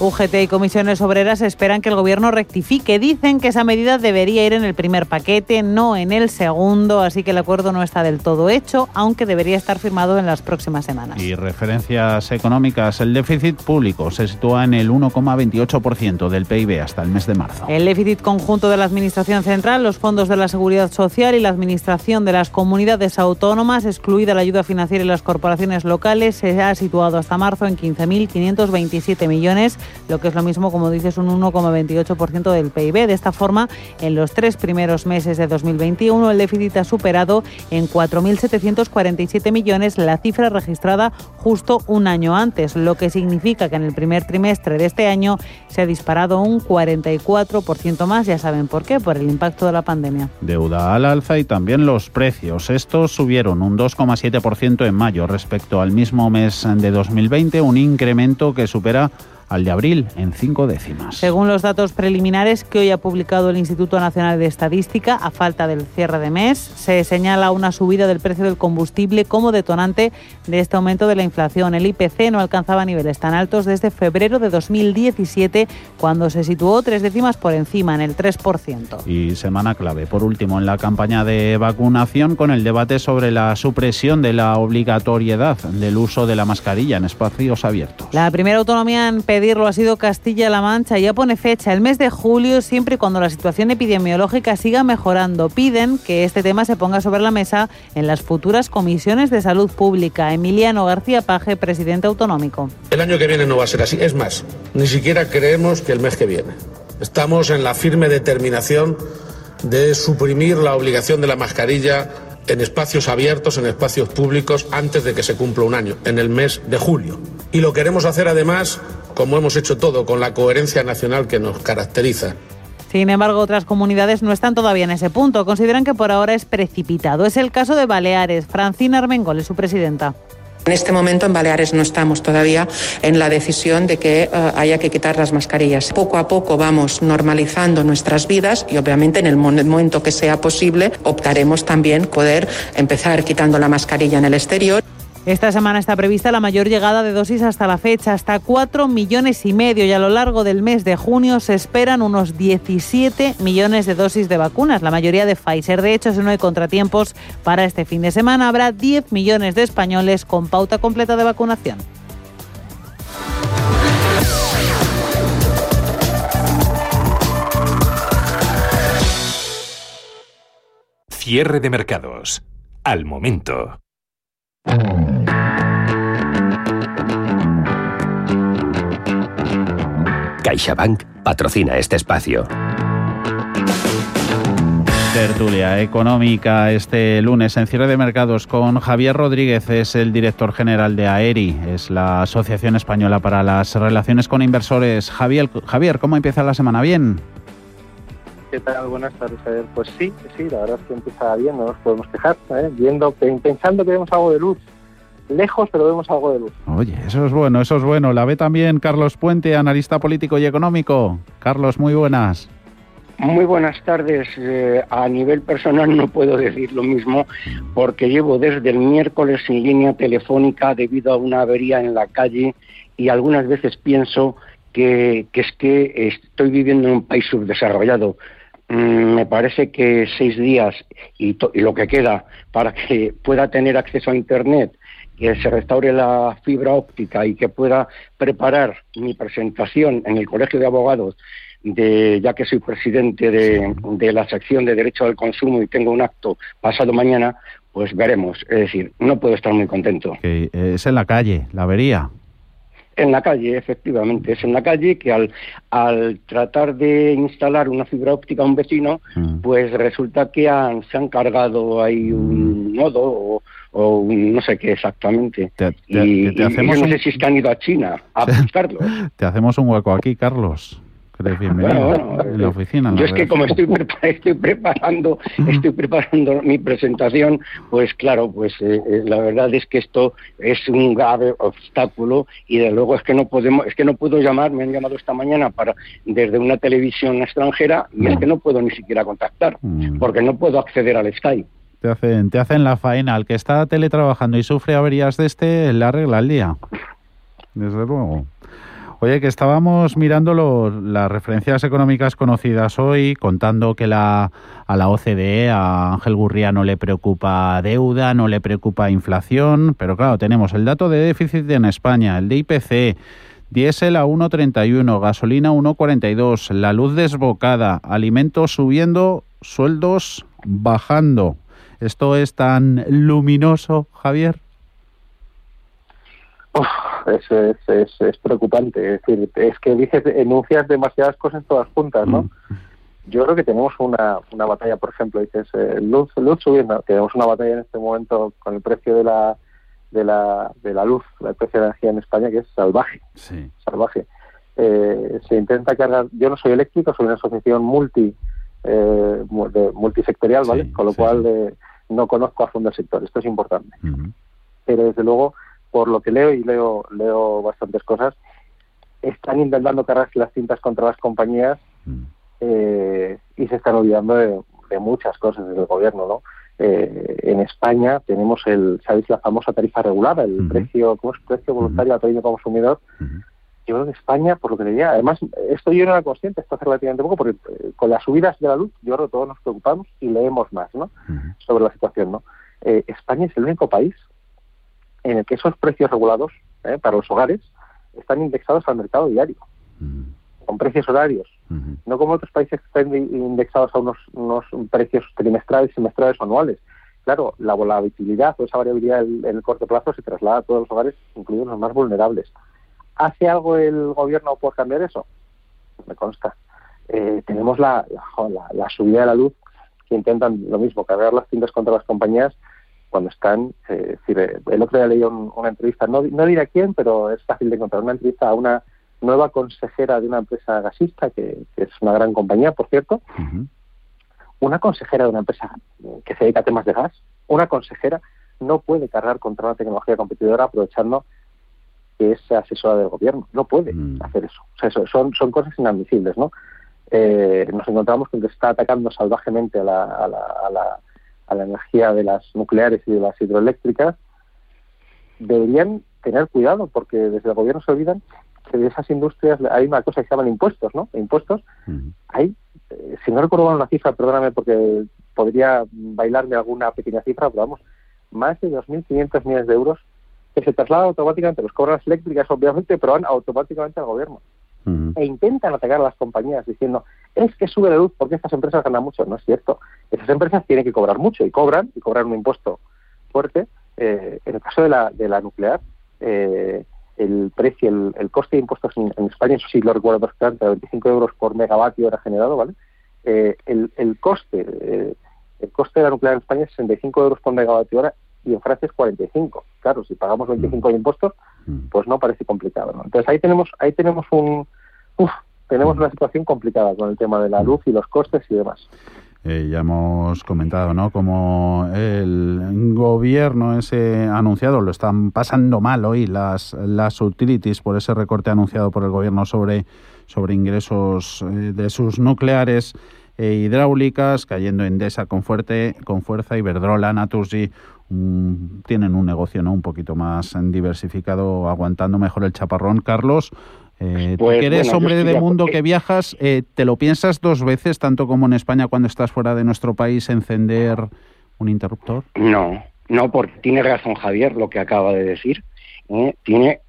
UGT y comisiones obreras esperan que el gobierno rectifique. Dicen que esa medida debería ir en el primer paquete, no en el segundo, así que el acuerdo no está del todo hecho, aunque debería estar firmado en las próximas semanas. Y referencias económicas, el déficit público se sitúa en el 1,28% del PIB hasta el mes de marzo. El déficit conjunto de la Administración Central, los fondos de la Seguridad Social y la Administración de las comunidades autónomas, excluida la ayuda financiera y las corporaciones locales, se ha situado hasta marzo en 15.527 millones lo que es lo mismo, como dices, un 1,28% del PIB. De esta forma, en los tres primeros meses de 2021, el déficit ha superado en 4.747 millones la cifra registrada justo un año antes, lo que significa que en el primer trimestre de este año se ha disparado un 44% más. Ya saben por qué, por el impacto de la pandemia. Deuda al alza y también los precios. Estos subieron un 2,7% en mayo respecto al mismo mes de 2020, un incremento que supera al de abril en cinco décimas. Según los datos preliminares que hoy ha publicado el Instituto Nacional de Estadística, a falta del cierre de mes, se señala una subida del precio del combustible como detonante de este aumento de la inflación. El IPC no alcanzaba niveles tan altos desde febrero de 2017, cuando se situó tres décimas por encima, en el 3%. Y semana clave, por último, en la campaña de vacunación con el debate sobre la supresión de la obligatoriedad del uso de la mascarilla en espacios abiertos. La primera autonomía en pedirlo ha sido Castilla-La Mancha. Ya pone fecha el mes de julio, siempre y cuando la situación epidemiológica siga mejorando. Piden que este tema se ponga sobre la mesa en las futuras comisiones de salud pública. Emiliano García Paje, presidente autonómico. El año que viene no va a ser así. Es más, ni siquiera creemos que el mes que viene. Estamos en la firme determinación de suprimir la obligación de la mascarilla en espacios abiertos, en espacios públicos, antes de que se cumpla un año, en el mes de julio. Y lo queremos hacer además como hemos hecho todo, con la coherencia nacional que nos caracteriza. Sin embargo, otras comunidades no están todavía en ese punto. Consideran que por ahora es precipitado. Es el caso de Baleares. Francina Armengol es su presidenta. En este momento en Baleares no estamos todavía en la decisión de que uh, haya que quitar las mascarillas. Poco a poco vamos normalizando nuestras vidas y obviamente en el momento que sea posible optaremos también poder empezar quitando la mascarilla en el exterior. Esta semana está prevista la mayor llegada de dosis hasta la fecha, hasta 4 millones y medio, y a lo largo del mes de junio se esperan unos 17 millones de dosis de vacunas, la mayoría de Pfizer. De hecho, si no hay contratiempos, para este fin de semana habrá 10 millones de españoles con pauta completa de vacunación. Cierre de mercados. Al momento. CaixaBank patrocina este espacio. Tertulia económica este lunes en cierre de mercados con Javier Rodríguez, es el director general de AERI, es la Asociación Española para las Relaciones con Inversores. Javier, Javier ¿cómo empieza la semana? ¿Bien? ¿Qué tal? Buenas tardes, Javier. Pues sí, sí, la verdad es que empieza bien, no nos podemos quejar, ¿eh? Viendo, pensando que vemos algo de luz lejos, pero vemos algo de luz. Oye, eso es bueno, eso es bueno. La ve también Carlos Puente, analista político y económico. Carlos, muy buenas. Muy buenas tardes. Eh, a nivel personal no puedo decir lo mismo porque llevo desde el miércoles sin línea telefónica debido a una avería en la calle y algunas veces pienso que, es que estoy viviendo en un país subdesarrollado. Mm, me parece que seis días y, y lo que queda para que pueda tener acceso a Internet que se restaure la fibra óptica y que pueda preparar mi presentación en el Colegio de Abogados, de, ya que soy presidente de, la sección de Derecho al Consumo y tengo un acto pasado mañana, pues veremos. Es decir, no puedo estar muy contento. es en la calle, la vería. En la calle, efectivamente, es en la calle que al, al tratar de instalar una fibra óptica a un vecino, mm. pues resulta que han, se han cargado ahí un nodo o, o no sé qué exactamente. y, no sé si es que han ido a China a buscarlo. te hacemos un hueco aquí, Carlos. Bienvenido en la oficina. yo es que como estoy, estoy preparando, estoy preparando mi presentación, pues claro, pues eh, eh, la verdad es que esto es un grave obstáculo y de luego es que no podemos, es que no puedo llamar, me han llamado esta mañana para desde una televisión extranjera y es que no puedo ni siquiera contactar porque no puedo acceder al Skype. Te hacen, te hacen la faena. Al que está teletrabajando y sufre averías de este, le arregla el día. Desde luego. Oye, que estábamos mirando las referencias económicas conocidas hoy, contando que la, a la OCDE, a Ángel Gurría, no le preocupa deuda, no le preocupa inflación, pero claro, tenemos el dato de déficit en España, el de IPC, diésel a 1,31, gasolina 1,42, la luz desbocada, alimentos subiendo, sueldos bajando. ¿Esto es tan luminoso, Javier? Es, es, es, preocupante. Es decir, es que dices, enuncias demasiadas cosas todas juntas, ¿no? Yo creo que tenemos una, una batalla, por ejemplo, dices, eh, luz, luz subiendo, tenemos una batalla en este momento con el precio de la, de la, de la luz, el precio de la energía en España, que es salvaje. Salvaje. Eh, se intenta cargar, yo no soy eléctrico, soy una asociación multi eh, multisectorial, ¿vale? con lo cual eh, no conozco a fondo el sector, esto es importante. Pero desde luego, por lo que leo y leo, leo bastantes cosas, están intentando cargarse las cintas contra las compañías eh, y se están olvidando de, muchas cosas desde el gobierno, ¿no? Eh, en España tenemos el, ¿sabéis? La famosa tarifa regulada, el precio, ¿cómo es? Precio voluntario al consumidor. Yo creo que España, por lo que leía, además, esto yo no era consciente, esto hace relativamente poco, porque eh, con las subidas de la luz, yo creo que todos nos preocupamos y leemos más, ¿no? Sobre la situación, ¿no? España es el único país en el que esos precios regulados para los hogares están indexados al mercado diario con precios horarios, no como otros países que están indexados a unos, unos precios trimestrales, semestrales o anuales. Claro, la volatilidad o esa variabilidad en el corto plazo se traslada a todos los hogares, incluidos los más vulnerables. ¿Hace algo el gobierno por cambiar eso? Me consta. Eh, tenemos la, la, subida de la luz que intentan lo mismo, cargar las cintas contra las compañías cuando están, eh, el otro día leí una entrevista, no, no diré a quién, pero es fácil de encontrar, una entrevista a una nueva consejera de una empresa gasista, que, es una gran compañía, por cierto, una consejera de una empresa que se dedica a temas de gas, una consejera no puede cargar contra una tecnología competidora aprovechando que es asesora del gobierno. No puede mm. hacer eso. O sea, eso, son, son cosas inadmisibles, ¿no? Eh, nos encontramos con que está atacando salvajemente a la, a, la, a, la, a la energía de las nucleares y de las hidroeléctricas. Deberían tener cuidado porque desde el gobierno se olvidan que de esas industrias hay una cosa que se llaman impuestos, ¿no? Impuestos. Hay, eh, si no recuerdo mal una cifra, perdóname porque podría bailarme alguna pequeña cifra, pero vamos, más de 2.500 millones de euros que se trasladan automáticamente, los cobran las eléctricas obviamente, pero van automáticamente al gobierno. E intentan atacar a las compañías diciendo, es que sube la luz porque estas empresas ganan mucho. No es cierto. Esas empresas tienen que cobrar mucho y cobran, y cobran un impuesto fuerte. Eh, en el caso de la, de la nuclear, eh, el precio, el, coste de impuestos en, España, eso sí lo recuerdo perfectamente, 25 euros por megavatio hora generado, ¿vale? Eh, el, el, coste eh, el coste de la nuclear en España es 65 euros por megavatio hora y en Francia es 45. Claro, si pagamos 25 de impuestos, pues no parece complicado, ¿no? Entonces ahí tenemos ahí tenemos un uf, tenemos una situación complicada con el tema de la luz y los costes y demás. Eh, ya hemos comentado, ¿no? Como el gobierno ese anunciado lo están pasando mal hoy las las utilities por ese recorte anunciado por el gobierno sobre sobre ingresos eh, de sus nucleares e hidráulicas, cayendo Endesa con fuerte con fuerza, Iberdrola, Naturgy tienen un negocio, ¿no? Un poquito más diversificado, aguantando mejor el chaparrón. Carlos, eh, tú pues, que eres hombre de mundo que viajas, eh, ¿te lo piensas dos veces, tanto como en España cuando estás fuera de nuestro país, encender un interruptor? No, no, porque tiene razón Javier lo que acaba de decir. ¿eh? tiene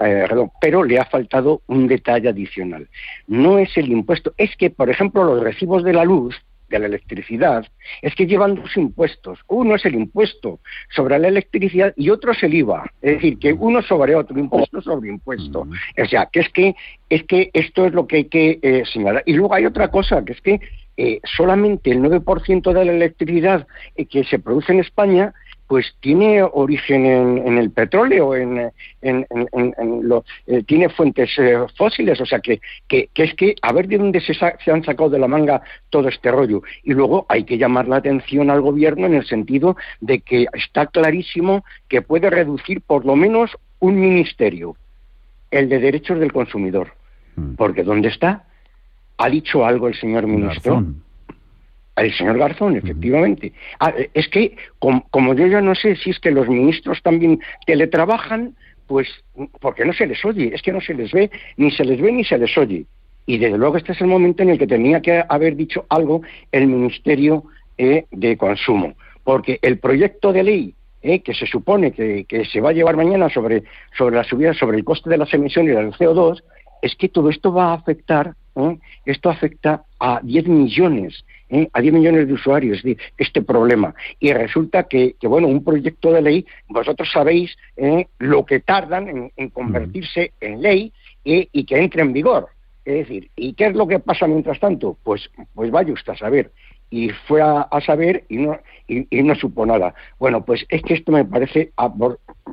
pero le ha faltado un detalle adicional. No es el impuesto, es que, por ejemplo, los recibos de la luz de la electricidad es que llevan dos impuestos. Uno es el impuesto sobre la electricidad y otro es el IVA. Es decir, que uno sobre otro, impuesto sobre impuesto. O sea, que es que, es que esto es lo que hay que eh, señalar. Y luego hay otra cosa, que es que eh, solamente el 9% de la electricidad eh, que se produce en España pues tiene origen en, el petróleo, en, lo, eh, tiene fuentes eh, fósiles, o sea que, que, es que a ver de dónde se, se, han sacado de la manga todo este rollo. Y luego hay que llamar la atención al gobierno en el sentido de que está clarísimo que puede reducir por lo menos un ministerio, el de derechos del consumidor. Mm. Porque ¿dónde está? ¿Ha dicho algo el señor ministro? El señor Garzón, efectivamente. Ah, es que, como, yo ya no sé si es que los ministros también teletrabajan, pues porque no se les oye, es que no se les ve, ni se les ve ni se les oye. Y desde luego este es el momento en el que tenía que haber dicho algo el Ministerio eh, de Consumo, porque el proyecto de ley eh, que se supone que, se va a llevar mañana sobre, sobre la subida, sobre el coste de las emisiones del CO2, es que todo esto va a afectar, eh, esto afecta a 10 millones ¿eh? a 10 millones de usuarios este problema. Y resulta que, bueno, un proyecto de ley, vosotros sabéis ¿eh? lo que tardan en, convertirse en ley y que entre en vigor. Es decir, ¿y qué es lo que pasa mientras tanto? Pues, pues vaya usted a saber y fue a, saber y no, y, no supo nada. Bueno, pues es que esto me parece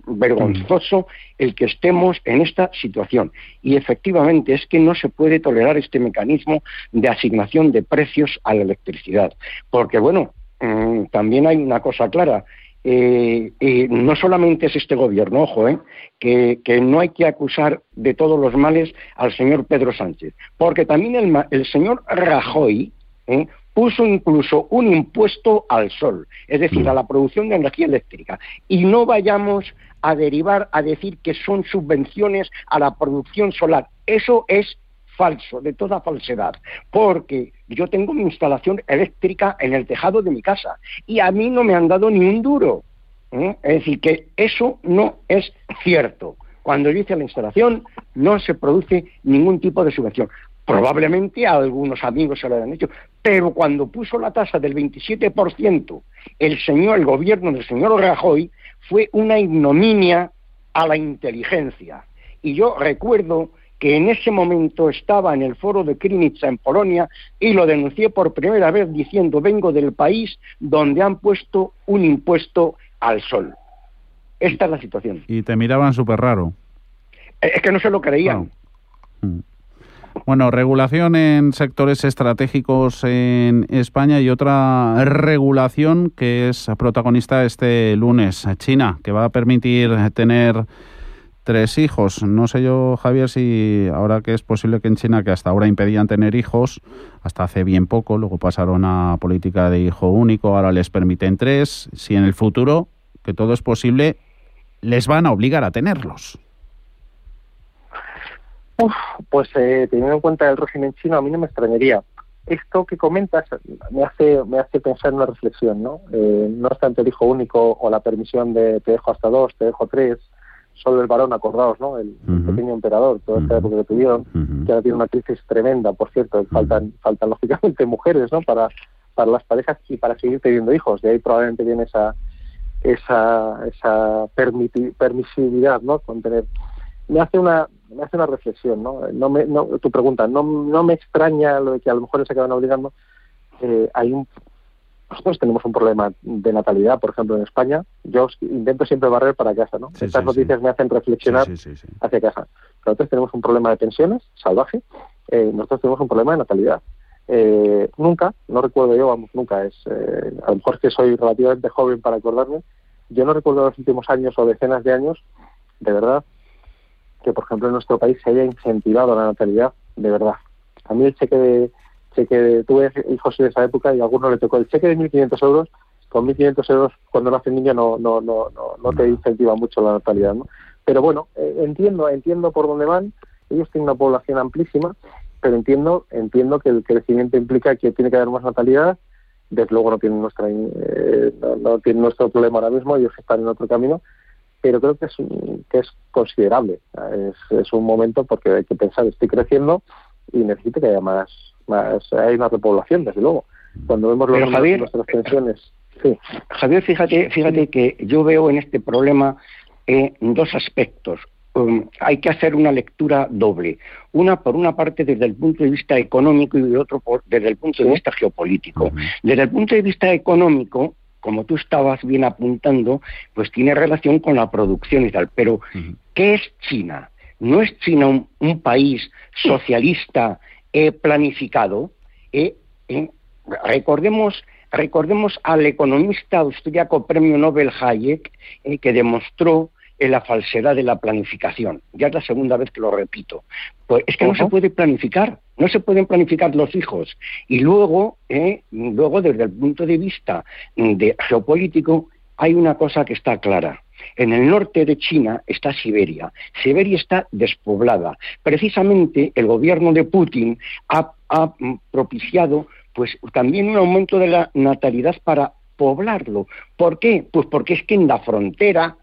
vergonzoso el que estemos en esta situación. Y efectivamente es que no se puede tolerar este mecanismo de asignación de precios a la electricidad. Porque, bueno, mm, también hay una cosa clara. Eh, eh, no solamente es este gobierno, ojo, eh, que, no hay que acusar de todos los males al señor Pedro Sánchez, porque también el, el señor Rajoy eh, puso incluso un impuesto al sol, es decir, a la producción de energía eléctrica. Y no vayamos a derivar a decir que son subvenciones a la producción solar. Eso es falso, de toda falsedad, porque yo tengo mi instalación eléctrica en el tejado de mi casa y a mí no me han dado ni un duro. ¿eh? Es decir, que eso no es cierto. Cuando yo hice la instalación no se produce ningún tipo de subvención. Probablemente a algunos amigos se lo hayan hecho, pero cuando puso la tasa del 27%, el señor, el gobierno del señor Rajoy fue una ignominia a la inteligencia. Y yo recuerdo que en ese momento estaba en el foro de Krynica en Polonia y lo denuncié por primera vez diciendo vengo del país donde han puesto un impuesto al sol. Esta es la situación. Y te miraban súper raro. Es que no se lo creían. Mm. Bueno, regulación en sectores estratégicos en España y otra regulación que es protagonista este lunes, China, que va a permitir tener tres hijos. No sé yo, Javier, si ahora que es posible que en China, que hasta ahora impedían tener hijos, hasta hace bien poco, luego pasaron a política de hijo único, ahora les permiten tres, si en el futuro, que todo es posible, les van a obligar a tenerlos pues eh, teniendo en cuenta el régimen chino, a mí no me extrañaría. Esto que comentas me hace me hace pensar en una reflexión, ¿no? Eh, no obstante el hijo único o la permisión de te dejo hasta dos, te dejo tres, solo el varón, acordados, ¿no? El, pequeño emperador, toda esta época que tuvieron, que ahora tiene una crisis tremenda, por cierto, faltan, faltan lógicamente mujeres, ¿no? Para, para las parejas y para seguir teniendo hijos. De ahí probablemente viene esa esa esa permisividad, ¿no? Con tener me hace una me hace una reflexión, ¿no? no, me, no tu pregunta, no, no me extraña lo de que a lo mejor se acaban obligando. Eh, hay un, nosotros tenemos un problema de natalidad, por ejemplo, en España. Yo intento siempre barrer para casa, ¿no? Estas noticias me hacen reflexionar hacia casa. Nosotros tenemos un problema de pensiones salvaje. Eh, nosotros tenemos un problema de natalidad. Eh, nunca, no recuerdo yo, vamos, nunca es, eh, a lo mejor que soy relativamente joven para acordarme, yo no recuerdo los últimos años o decenas de años, de verdad, que, por ejemplo, en nuestro país se haya incentivado la natalidad de verdad. A mí el cheque de, cheque de, tuve hijos de esa época y a alguno le tocó el cheque de 1.500 euros, con 1.500 euros cuando nace un niño no, no, no, no, no te incentiva mucho la natalidad, ¿no? Pero bueno, eh, entiendo, entiendo por dónde van, ellos tienen una población amplísima, pero entiendo, entiendo que el crecimiento implica que tiene que haber más natalidad, desde luego no tienen nuestra eh, no, no tienen nuestro problema ahora mismo, ellos están en otro camino, pero creo que es, que es considerable. Es, un momento porque hay que pensar, estoy creciendo y necesito que haya más, más hay una repoblación, desde luego. Cuando vemos los Javier, nuestras pensiones. Sí. Javier, fíjate, fíjate que yo veo en este problema eh, dos aspectos. Um, hay que hacer una lectura doble. Una, por una parte, desde el punto de vista económico y otro por, desde el punto de vista geopolítico. Desde el punto de vista económico, como tú estabas bien apuntando, pues tiene relación con la producción y tal. Pero, ¿qué es China? ¿No es China un, país socialista eh, planificado? Eh, eh, recordemos, recordemos al economista austriaco premio Nobel Hayek, que demostró la falsedad de la planificación. Ya es la segunda vez que lo repito. Pues es que no se puede planificar, no se pueden planificar los hijos. Y luego, eh, luego desde el punto de vista de geopolítico, hay una cosa que está clara. En el norte de China está Siberia. Siberia está despoblada. Precisamente el gobierno de Putin ha, ha propiciado pues también un aumento de la natalidad para poblarlo. ¿Por qué? Pues porque es que en la frontera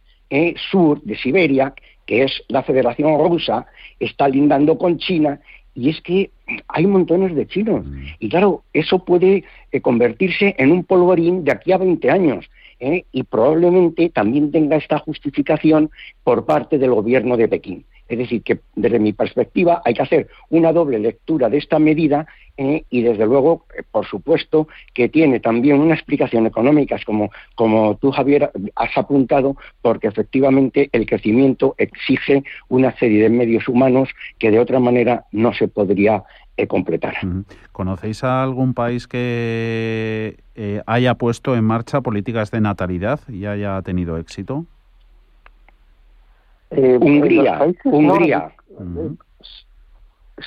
sur de Siberia, que es la Federación Rusa, está lindando con China y es que hay montones de chinos. Y claro, eso puede eh, convertirse en un polvorín de aquí a 20 años. ¿eh? Y probablemente también tenga esta justificación por parte del gobierno de Pekín. Es decir, que desde mi perspectiva hay que hacer una doble lectura de esta medida eh, y desde luego, eh, por supuesto, que tiene también una explicación económica, como, como tú, Javier, has apuntado, porque efectivamente el crecimiento exige una serie de medios humanos que de otra manera no se podría eh, completar. ¿Conocéis a algún país que haya puesto en marcha políticas de natalidad y haya tenido éxito? Eh, Hungría, Hungría.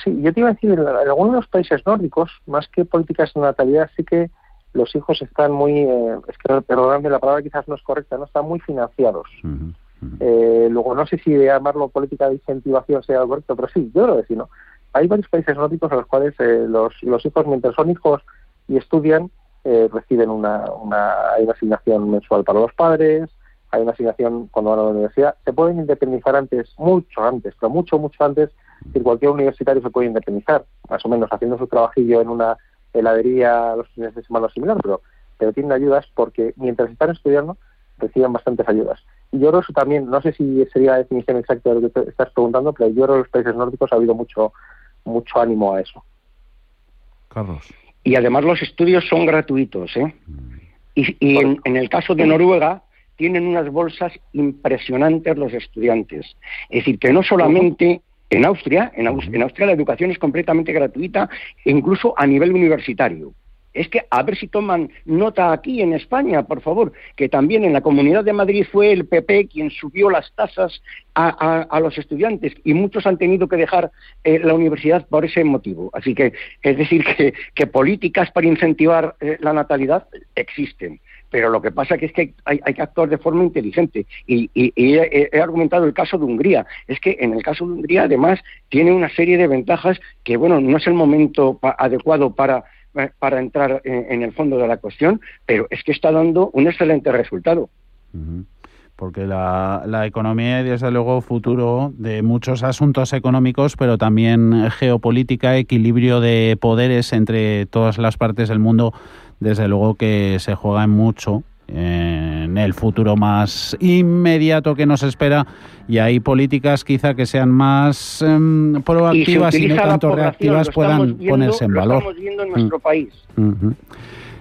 Sí, yo te iba a decir, en algunos de los países nórdicos, más que políticas de natalidad, sí que los hijos están muy, eh, es que perdóname, la palabra quizás no es correcta, no están muy financiados. Eh, luego no sé si llamarlo política de incentivación sea correcto, pero sí, yo lo decir, ¿no? Hay varios países nórdicos en los cuales eh, los, los hijos, mientras son hijos y estudian, reciben una, una, hay una asignación mensual para los padres, hay una asignación cuando van a la universidad, se pueden independizar antes, mucho antes, pero mucho, mucho antes, que cualquier universitario se puede independizar, más o menos haciendo su trabajillo en una heladería los fines de semana similar, pero, pero tienen ayudas porque mientras están estudiando reciben bastantes ayudas. Y yo creo eso también, no sé si sería la definición exacta de lo que te estás preguntando, pero yo creo que en los países nórdicos ha habido mucho, mucho ánimo a eso. Carlos. Y además los estudios son gratuitos, ¿eh? Y, y en, en el caso de Noruega, tienen unas bolsas impresionantes los estudiantes. Es decir, que no solamente en Austria, en, Austria la educación es completamente gratuita, incluso a nivel universitario. Es que a ver si toman nota aquí en España, por favor, que también en la Comunidad de Madrid fue el PP quien subió las tasas a, los estudiantes y muchos han tenido que dejar eh, la universidad por ese motivo. Así que es decir que, políticas para incentivar eh, la natalidad existen pero lo que pasa que es que hay, que actuar de forma inteligente. Y, he, argumentado el caso de Hungría. Es que en el caso de Hungría, además, tiene una serie de ventajas que, bueno, no es el momento adecuado para, eh, para entrar en, el fondo de la cuestión, pero es que está dando un excelente resultado. Porque la, la, economía es desde luego futuro de muchos asuntos económicos, pero también geopolítica, equilibrio de poderes entre todas las partes del mundo desde luego que se juega en mucho en el futuro más inmediato que nos espera y hay políticas quizá que sean más em, proactivas y, no tanto reactivas puedan ponerse en valor. estamos viendo en nuestro mm. país.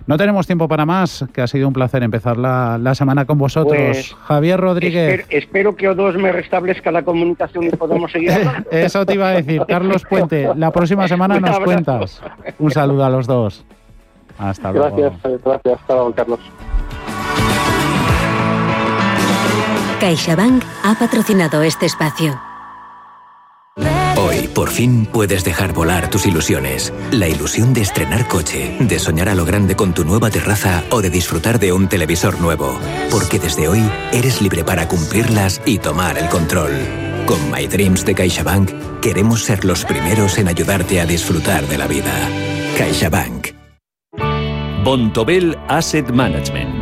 No tenemos tiempo para más, que ha sido un placer empezar la, semana con vosotros. Pues, Javier Rodríguez. Espero, que O2 me restablezca la comunicación y podamos seguir. Eso te iba a decir. Carlos Puente, la próxima semana nos cuentas. Un saludo a los dos. Hasta luego. Gracias, gracias. Hasta luego, Carlos. CaixaBank ha patrocinado este espacio. Hoy, por fin, puedes dejar volar tus ilusiones. La ilusión de estrenar coche, de soñar a lo grande con tu nueva terraza o de disfrutar de un televisor nuevo. Porque desde hoy eres libre para cumplirlas y tomar el control. Con My Dreams de CaixaBank, queremos ser los primeros en ayudarte a disfrutar de la vida. CaixaBank. Bontobel Asset Management.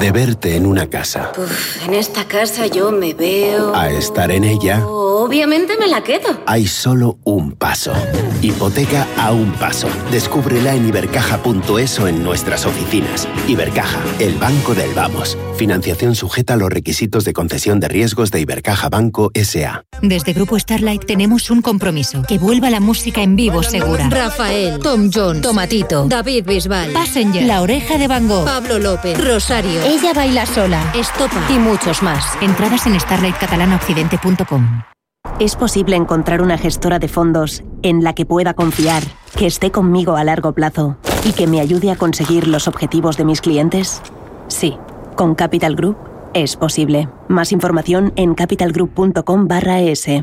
de verte en una casa. en esta casa yo me veo... A estar en ella. Obviamente me la quedo. Hay solo un paso. Hipoteca a un paso. Descúbrela en ibercaja.es o en nuestras oficinas. Ibercaja, el banco del vamos. Financiación sujeta a los requisitos de concesión de riesgos de Ibercaja Banco SA. Desde Grupo Starlight tenemos un compromiso. Que vuelva la música en vivo segura. Rafael, Tom Jones, Tomatito, David Bisbal, Passenger, La Oreja de Van Gogh, Pablo López, Rosario, Ella Baila Sola, Estopa y muchos más. Entradas en starlightcatalanaoccidente.com. Es posible encontrar una gestora de fondos en la que pueda confiar, que esté conmigo a largo plazo y que me ayude a conseguir los objetivos de mis clientes. Sí, con Capital Group es posible. Más información en capitalgroup.com/es.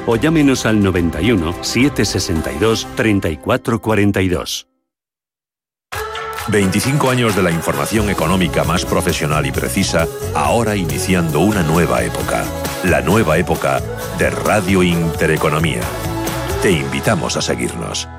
o llámenos al 91 762 3442. 25 años de la información económica más profesional y precisa, ahora iniciando una nueva época. La nueva época de Radio Intereconomía. Te invitamos a seguirnos.